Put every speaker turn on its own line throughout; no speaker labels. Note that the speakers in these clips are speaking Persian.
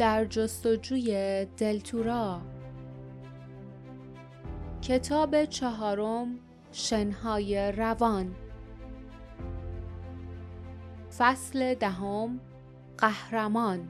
در جستجوی دلتورا کتاب چهارم شنهای روان. فصل دهم قهرمان.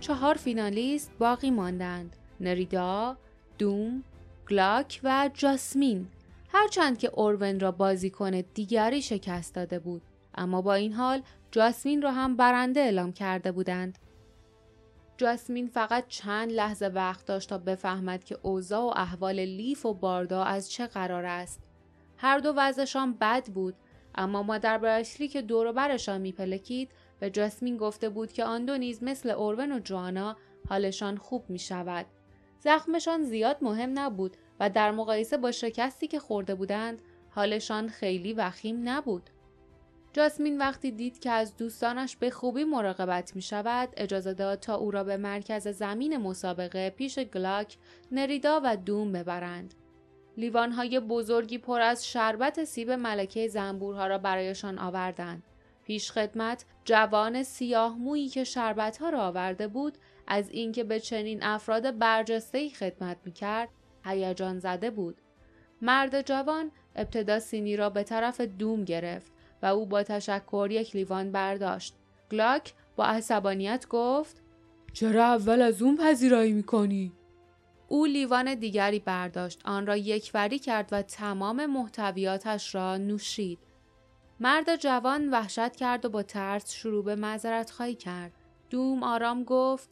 چهار فینالیست باقی ماندند. نریدا، دوم، گلاک و جاسمین هرچند که اورون را بازیکن دیگری شکست داده بود. اما با این حال جاسمین را هم برنده اعلام کرده بودند. جاسمین فقط چند لحظه وقت داشت تا بفهمد که اوضاع و احوال لیف و باردا از چه قرار است. هر دو وضعشان بد بود اما مادر براشلی که دور برشان میپلکید به جاسمین گفته بود که آن دو نیز مثل اورون و جوانا حالشان خوب می شود. زخمشان زیاد مهم نبود و در مقایسه با شکستی که خورده بودند حالشان خیلی وخیم نبود. جاسمین وقتی دید که از دوستانش به خوبی مراقبت می شود اجازه داد تا او را به مرکز زمین مسابقه پیش گلاک، نریدا و دوم ببرند. لیوانهای بزرگی پر از شربت سیب ملکه زنبورها را برایشان آوردند. پیش خدمت جوان سیاه مویی که شربت ها را آورده بود از اینکه به چنین افراد برجسته خدمت می کرد هیجان زده بود. مرد جوان ابتدا سینی را به طرف دوم گرفت و او با تشکر یک لیوان برداشت. گلاک با عصبانیت گفت
چرا اول از اون پذیرایی می‌کنی؟
او لیوان دیگری برداشت آن را یکوری کرد و تمام محتویاتش را نوشید. مرد جوان وحشت کرد و با ترس شروع به معذرت خواهی کرد. دوم آرام گفت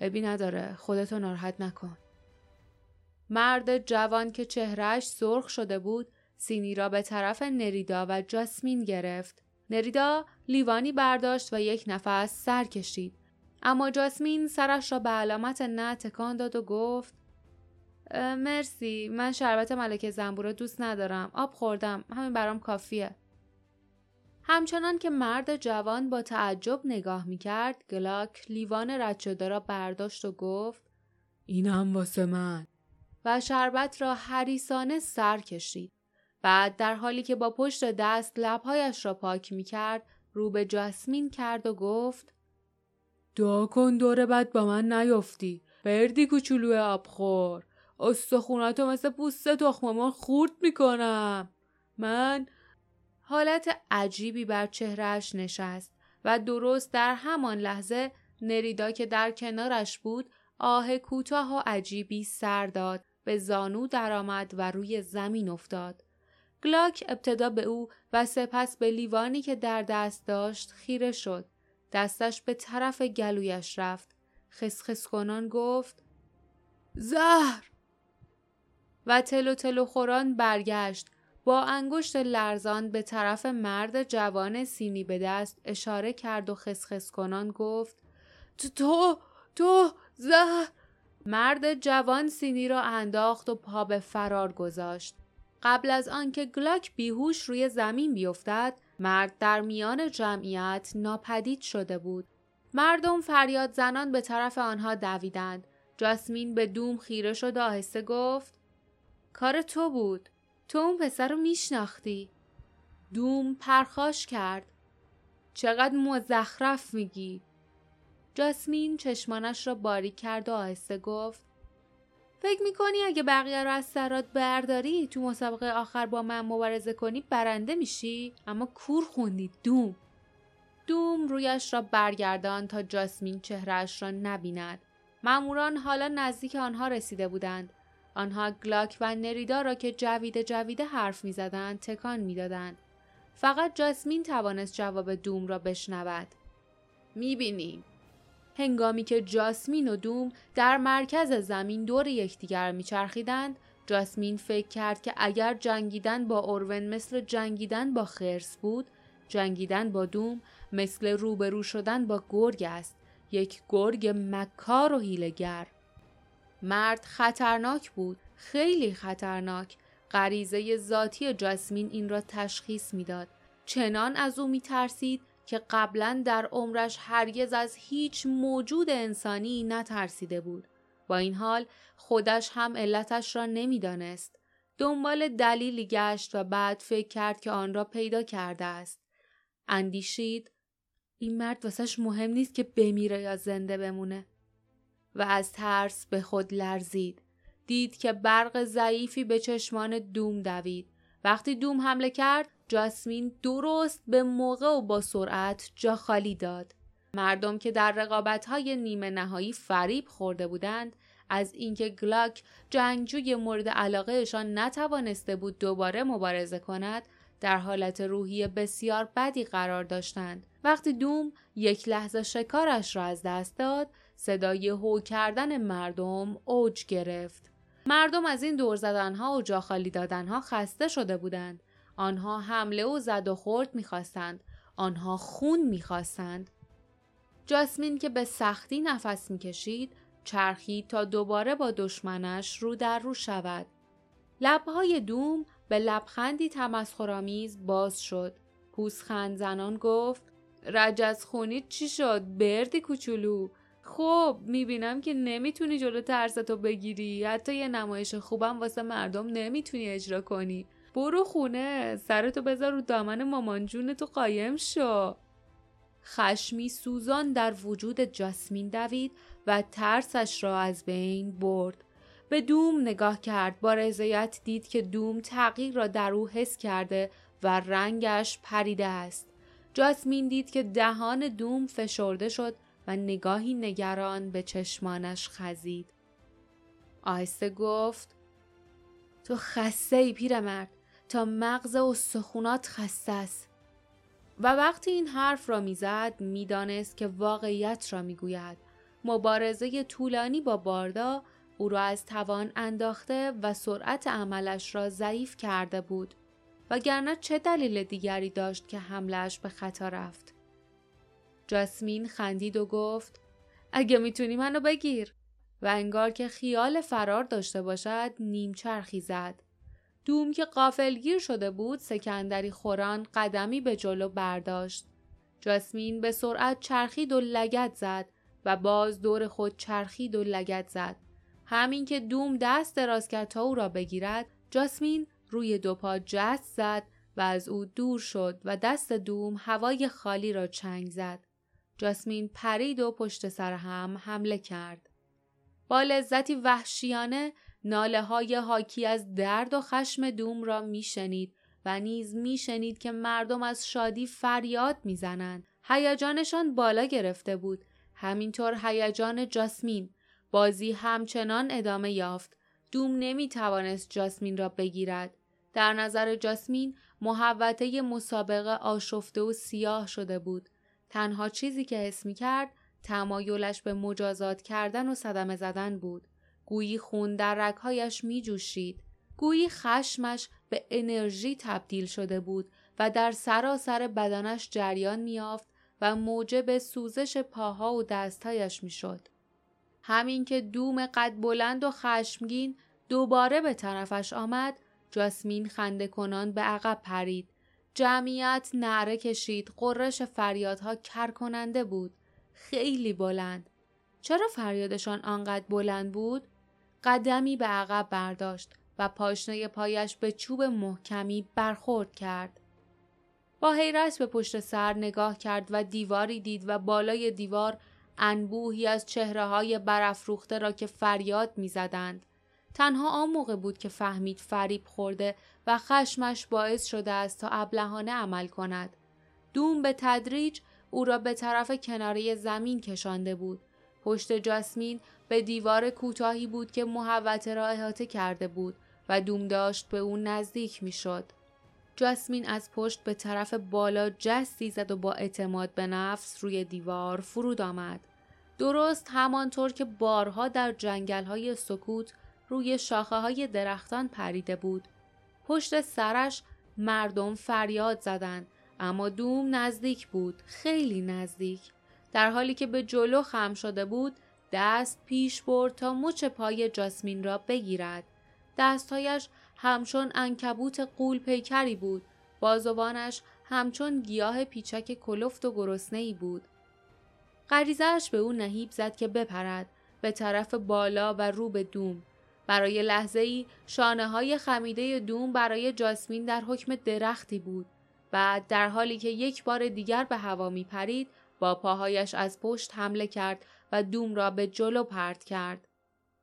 ابی نداره خودتو ناراحت نکن. مرد جوان که چهرهش سرخ شده بود سینی را به طرف نریدا و جاسمین گرفت. نریدا لیوانی برداشت و یک نفس سر کشید. اما جاسمین سرش را به علامت نه تکان داد و گفت مرسی من شربت ملکه زنبور دوست ندارم آب خوردم همین برام کافیه همچنان که مرد جوان با تعجب نگاه می کرد گلاک لیوان رد شده را برداشت و گفت
این هم واسه من.
و شربت را حریسانه سر کشید. بعد در حالی که با پشت دست لبهایش را پاک می کرد رو به جاسمین کرد و گفت
دعا کن دور بعد با من نیفتی. بردی کوچولو آبخور. استخوناتو مثل پوست تخم خورد می‌کنم. من
حالت عجیبی بر چهرهش نشست و درست در همان لحظه نریدا که در کنارش بود آه کوتاه و عجیبی سر داد به زانو درآمد و روی زمین افتاد. گلاک ابتدا به او و سپس به لیوانی که در دست داشت خیره شد. دستش به طرف گلویش رفت. خسخس کنان گفت
زهر!
و تلو تلو خوران برگشت. با انگشت لرزان به طرف مرد جوان سینی به دست اشاره کرد و خسخس کنان گفت
تو تو زهر
مرد جوان سینی را انداخت و پا به فرار گذاشت. قبل از آنکه گلاک بیهوش روی زمین بیفتد مرد در میان جمعیت ناپدید شده بود. مردم فریاد زنان به طرف آنها دویدند. جاسمین به دوم خیره شد آهسته گفت کار تو بود. تو اون پسر رو میشناختی؟ دوم پرخاش کرد. چقدر مزخرف میگی. جاسمین چشمانش را باریک کرد و آهسته گفت فکر می‌کنی اگه بقیه رو از سرات برداری تو مسابقه آخر با من مبارزه کنی برنده میشی؟ اما کور خوندی دوم. دوم رویش را برگردان تا جاسمین چهرهش را نبیند. ماموران حالا نزدیک آنها رسیده بودند. آنها گلاک و نریدا را که جویده جویده حرف می‌زدند تکان می‌دادند. فقط جاسمین توانست جواب دوم را بشنود. می‌بینیم هنگامی که جاسمین و دوم در مرکز زمین دور یکدیگر میچرخیدند جاسمین فکر کرد که اگر جنگیدن با اورون مثل جنگیدن با خرس بود جنگیدن با دوم مثل روبرو شدن با گرگ است. یک گرگ مکار و هیلگر مرد خطرناک بود خیلی خطرناک غریزه ذاتی جاسمین این را تشخیص می‌داد چنان از او میترسید که قبلا در عمرش هرگز از هیچ موجود انسانی نترسیده بود با این حال خودش هم علتش را نمی‌دانست. دنبال دلیلی گشت و بعد فکر کرد که آن را پیدا کرده است. اندیشید این مرد واسش مهم نیست که بمیره یا زنده بمونه. و از ترس به خود لرزید. دید که برق ضعیفی به چشمان دوم دوید. وقتی دوم حمله کرد جاسمین درست به موقع و با سرعت جا خالی داد. مردم که در رقابت‌های نیمه نهایی فریب خورده بودند از اینکه گلاک جنگجوی مورد علاقهشان نتوانسته بود دوباره مبارزه کند در حالت روحی بسیار بدی قرار داشتند وقتی دوم یک لحظه شکارش را از دست داد صدای هو کردن مردم اوج گرفت. مردم از این دور زدنها و جاخالی دادنها خسته شده بودند. آنها حمله و زد و خورد می‌خواستند. آنها خون می‌خواستند. جاسمین که به سختی نفس می‌کشید چرخید تا دوباره با دشمنش رو در رو شود. لبهای دوم به لبخندی تمسخرآمیز باز شد. پوسخند زنان گفت رجز خونی چی شد بردی کوچولو؟ خب می‌بینم که نمی‌تونی جلو ترستو بگیری. حتی یه نمایش خوبم واسه مردم نمی‌تونی اجرا کنی. برو خونه سرتو بذار رو دامن مامان جون تو قایم شو. خشمی سوزان در وجود جاسمین دوید و ترسش را از بین برد. به دوم نگاه کرد با رضایت دید که دوم تغییر را در او حس کرده و رنگش پریده است. جاسمین دید که دهان دوم فشرده شد و نگاهی نگران به چشمانش خزید. آهسته گفت تو خسته ای پیرمرد تا مغز استخونات خسته است. و وقتی این حرف را می‌زد می‌دانست که واقعیت را می‌گوید مبارزه طولانی با باردا او را از توان انداخته و سرعت عملش را ضعیف کرده بود وگرنه چه دلیل دیگری داشت که حملش به خطا رفت جاسمین خندید و گفت اگه می‌تونی منو بگیر و انگار که خیال فرار داشته باشد نیم چرخی زد. دوم که قافلگیر شده بود سکندری خوران قدمی به جلو برداشت. جاسمین به سرعت چرخید و لگت زد و باز دور خود چرخید و لگت زد. همین که دوم دست دراز کرد تا او را بگیرد جاسمین روی دو پا جست زد و از او دور شد و دست دوم هوای خالی را چنگ زد. جاسمین پرید و پشت سر هم حمله کرد. با لذتی وحشیانه ناله های حاکی از درد و خشم دوم را میشنید و نیز میشنید که مردم از شادی فریاد می‌زنند. هیجانشان بالا گرفته بود. همینطور هیجان جاسمین. بازی همچنان ادامه یافت. دوم نمی توانست جاسمین را بگیرد. در نظر جاسمین محوطه مسابقه آشفته و سیاه شده بود. تنها چیزی که حس می کرد تمایلش به مجازات کردن و صدمه زدن بود. گویی خون در رگهایش می جوشید. گویی خشمش به انرژی تبدیل شده بود و در سراسر بدنش جریان میافت و موجب سوزش پاها و دستهایش می‌شد. همین که دوم قد بلند و خشمگین دوباره به طرفش آمد جاسمین خنده کنان به عقب پرید جمعیت نعره کشید. قررش فریادها کر کننده بود. خیلی بلند. چرا فریادشان آنقدر بلند بود؟ قدمی به عقب برداشت و پاشنه پایش به چوب محکمی برخورد کرد. با حیرت به پشت سر نگاه کرد و دیواری دید و بالای دیوار انبوهی از چهره های برافروخته را که فریاد می‌زدند. تنها آن موقع بود که فهمید فریب خورده و خشمش باعث شده است تا ابلهانه عمل کند. دوم به تدریج او را به طرف کناره زمین کشانده بود. پشت جاسمین به دیوار کوتاهی بود که محوطه را احاطه کرده بود و دوم داشت به او نزدیک می‌شد. جاسمین از پشت به طرف بالا جستی زد و با اعتماد به نفس روی دیوار فرود آمد. درست همانطور که بارها در جنگل های سکوت روی شاخه های درختان پریده بود. پشت سرش مردم فریاد زدند اما دوم نزدیک بود خیلی نزدیک. در حالی که به جلو خم شده بود دست پیش برد تا مچ پای جاسمین را بگیرد. دستهایش همچون انکبوت قول پیکری بود. بازوانش همچون گیاه پیچک کلفت و گرسنه ای بود. غریزهاش به او نهیب زد که بپرد. به طرف بالا و رو به دوم. برای لحظه ای شانه های خمیده دوم برای جاسمین در حکم درختی بود. بعد در حالی که یک بار دیگر به هوا می پرید با پاهایش از پشت حمله کرد و دوم را به جلو پرت کرد.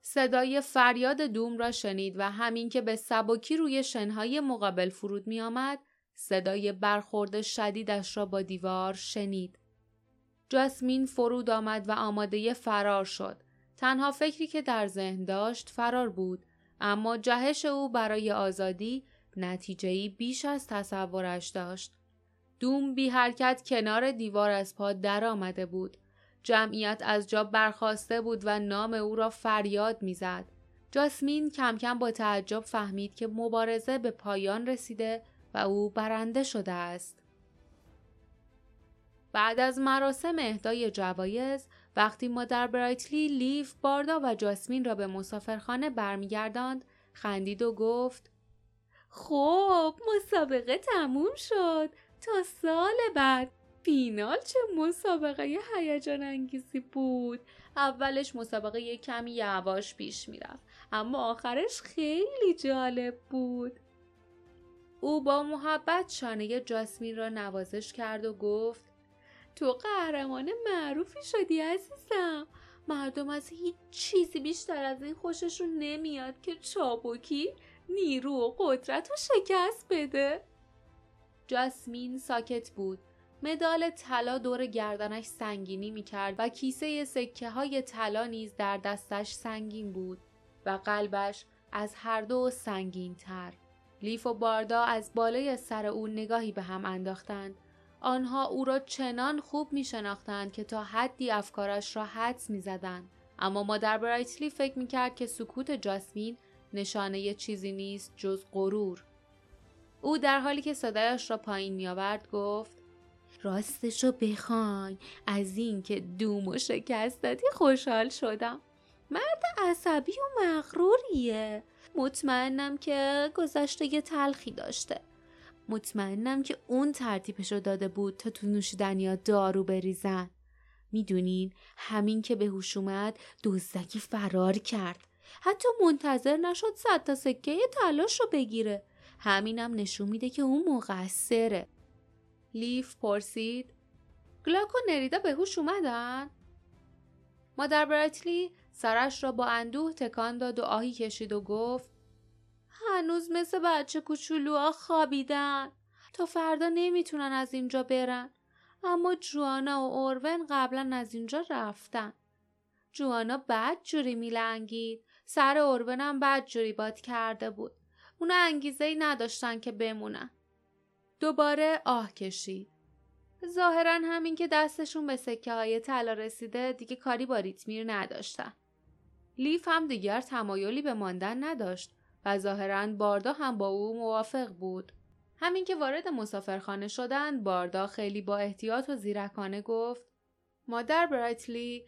صدای فریاد دوم را شنید و همین که به سبکی روی شنهای مقابل فرود می آمد صدای برخورد شدیدش را با دیوار شنید. جاسمین فرود آمد و آماده فرار شد. تنها فکری که در ذهن داشت فرار بود اما جهش او برای آزادی نتیجهی بیش از تصورش داشت. دوم بی حرکت کنار دیوار از پا در آمده بود. جمعیت از جا برخواسته بود و نام او را فریاد می‌زد. جاسمین کم کم با تعجب فهمید که مبارزه به پایان رسیده و او برنده شده است. بعد از مراسم اهدای جوایز وقتی مادر برایتلی لیف باردا و جاسمین را به مسافرخانه برمیگرداند خندید و گفت خب مسابقه تموم شد. تا سال بعد. فینال چه مسابقه هیجان انگیزی بود. اولش مسابقه یه کمی یواش پیش می‌رفت. اما آخرش خیلی جالب بود. او با محبت شانه جاسمین را نوازش کرد و گفت تو قهرمان معروفی شدی عزیزم مردم از هیچ چیزی بیشتر از این خوششون نمیاد که چابکی نیرو و قدرت رو شکست بده جاسمین ساکت بود مدال طلا دور گردنش سنگینی می‌کرد و کیسه سکه های طلا نیز در دستش سنگین بود و قلبش از هر دو سنگین تر. لیف و باردا از بالای سر او نگاهی به هم انداختند. آنها او را چنان خوب می شناختند که تا حدی افکارش را حدس می زدند. اما مادر برایتلی فکر می کرد که سکوت جاسمین نشانه چیزی نیست جز غرور. او در حالی که صدایش را پایین می آورد گفت راستشو بخواین از اینکه دوم و شکست دادی خوشحال شدم مرد عصبی و مغروریه مطمئنم که گذشته تلخی داشته مطمئنم که اون ترتیبش رو داده بود تا تو نوشیدنیا دارو بریزن. می‌دونین؟ همین که به هوش اومد دزدکی فرار کرد. حتی منتظر نشد صد تا سکه تلاش رو بگیره. همینم نشون میده که اون مقصره. لیف پرسید گلاک و نریدا به هوش اومدن؟ مادر برایتلی سرش را با اندوه تکان داد و آهی کشید و گفت هنوز مثل بچه کوچولوها خوابیدن. تا فردا نمی‌تونن از اینجا برن. اما جوانا و اورون قبلا از اینجا رفتن. جوانا بد جوری میلنگید. سر اورون هم بد جوری باد کرده بود. اونا انگیزه ای نداشتن که بمونن. دوباره آه کشید. ظاهرا همین که دستشون به سکه های طلا رسیده دیگه کاری با ریتمیر نداشتن. لیف هم دیگر تمایلی به ماندن نداشت. و ظاهرا باردا هم با او موافق بود. همین که وارد مسافرخانه شدند باردا خیلی با احتیاط و زیرکانه گفت مادر برایتلی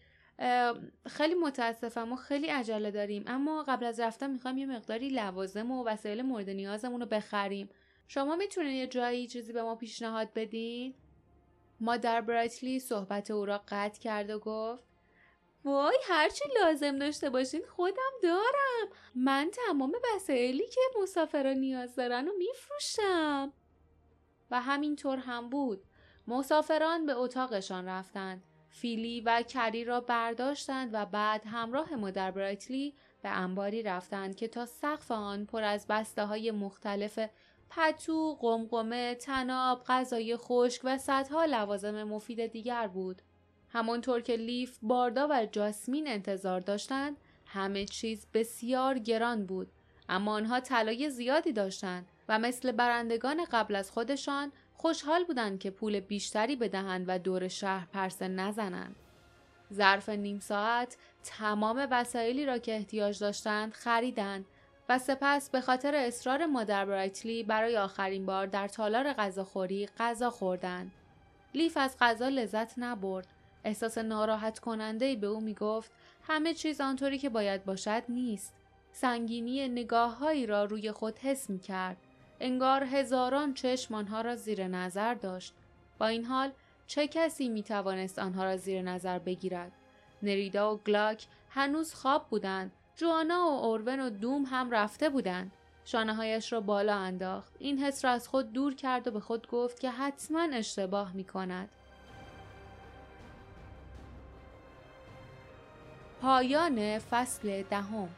خیلی متاسفم و خیلی عجله داریم اما قبل از رفتن می‌خوایم یه مقداری لوازم و وسایل مورد نیازمون رو بخریم شما می‌تونید یه جایی چیزی به ما پیشنهاد بدین؟ مادر برایتلی صحبت او را قطع کرد و گفت وای هرچی لازم داشته باشین خودم دارم. من تمام وسایلی که مسافران نیاز دارن و میفروشم. و همینطور هم بود. مسافران به اتاقشان رفتند. فیلی و کری را برداشتند و بعد همراه مادر برایتلی به انباری رفتند که تا سقف آن پر از بسته های مختلف پتو، قمقمه، تناب، غذای خشک و صدها لوازم مفید دیگر بود. همانطور که لیف، باردا و جاسمین انتظار داشتند، همه چیز بسیار گران بود. اما آنها طلای زیادی داشتند و مثل برندگان قبل از خودشان خوشحال بودند که پول بیشتری بدهند و دور شهر پرسه نزنند. ظرف نیم ساعت تمام وسایلی را که احتیاج داشتند خریدند و سپس به خاطر اصرار مادر برایتلی برای آخرین بار در تالار غذاخوری غذا خوردند. لیف از غذا لذت نبرد. احساس ناراحت کننده به او می گفت همه چیز آنطوری که باید باشد نیست. سنگینی نگاههایی را روی خود حس می کرد. انگار هزاران چشم آنها را زیر نظر داشت. با این حال چه کسی می توانست آنها را زیر نظر بگیرد؟ نریدا و گلاک هنوز خواب بودند. جوانا و اورون و دوم هم رفته بودند. شانه هایش را بالا انداخت. این حس را از خود دور کرد و به خود گفت که حتما اشتباه می کند. پایان فصل دهم.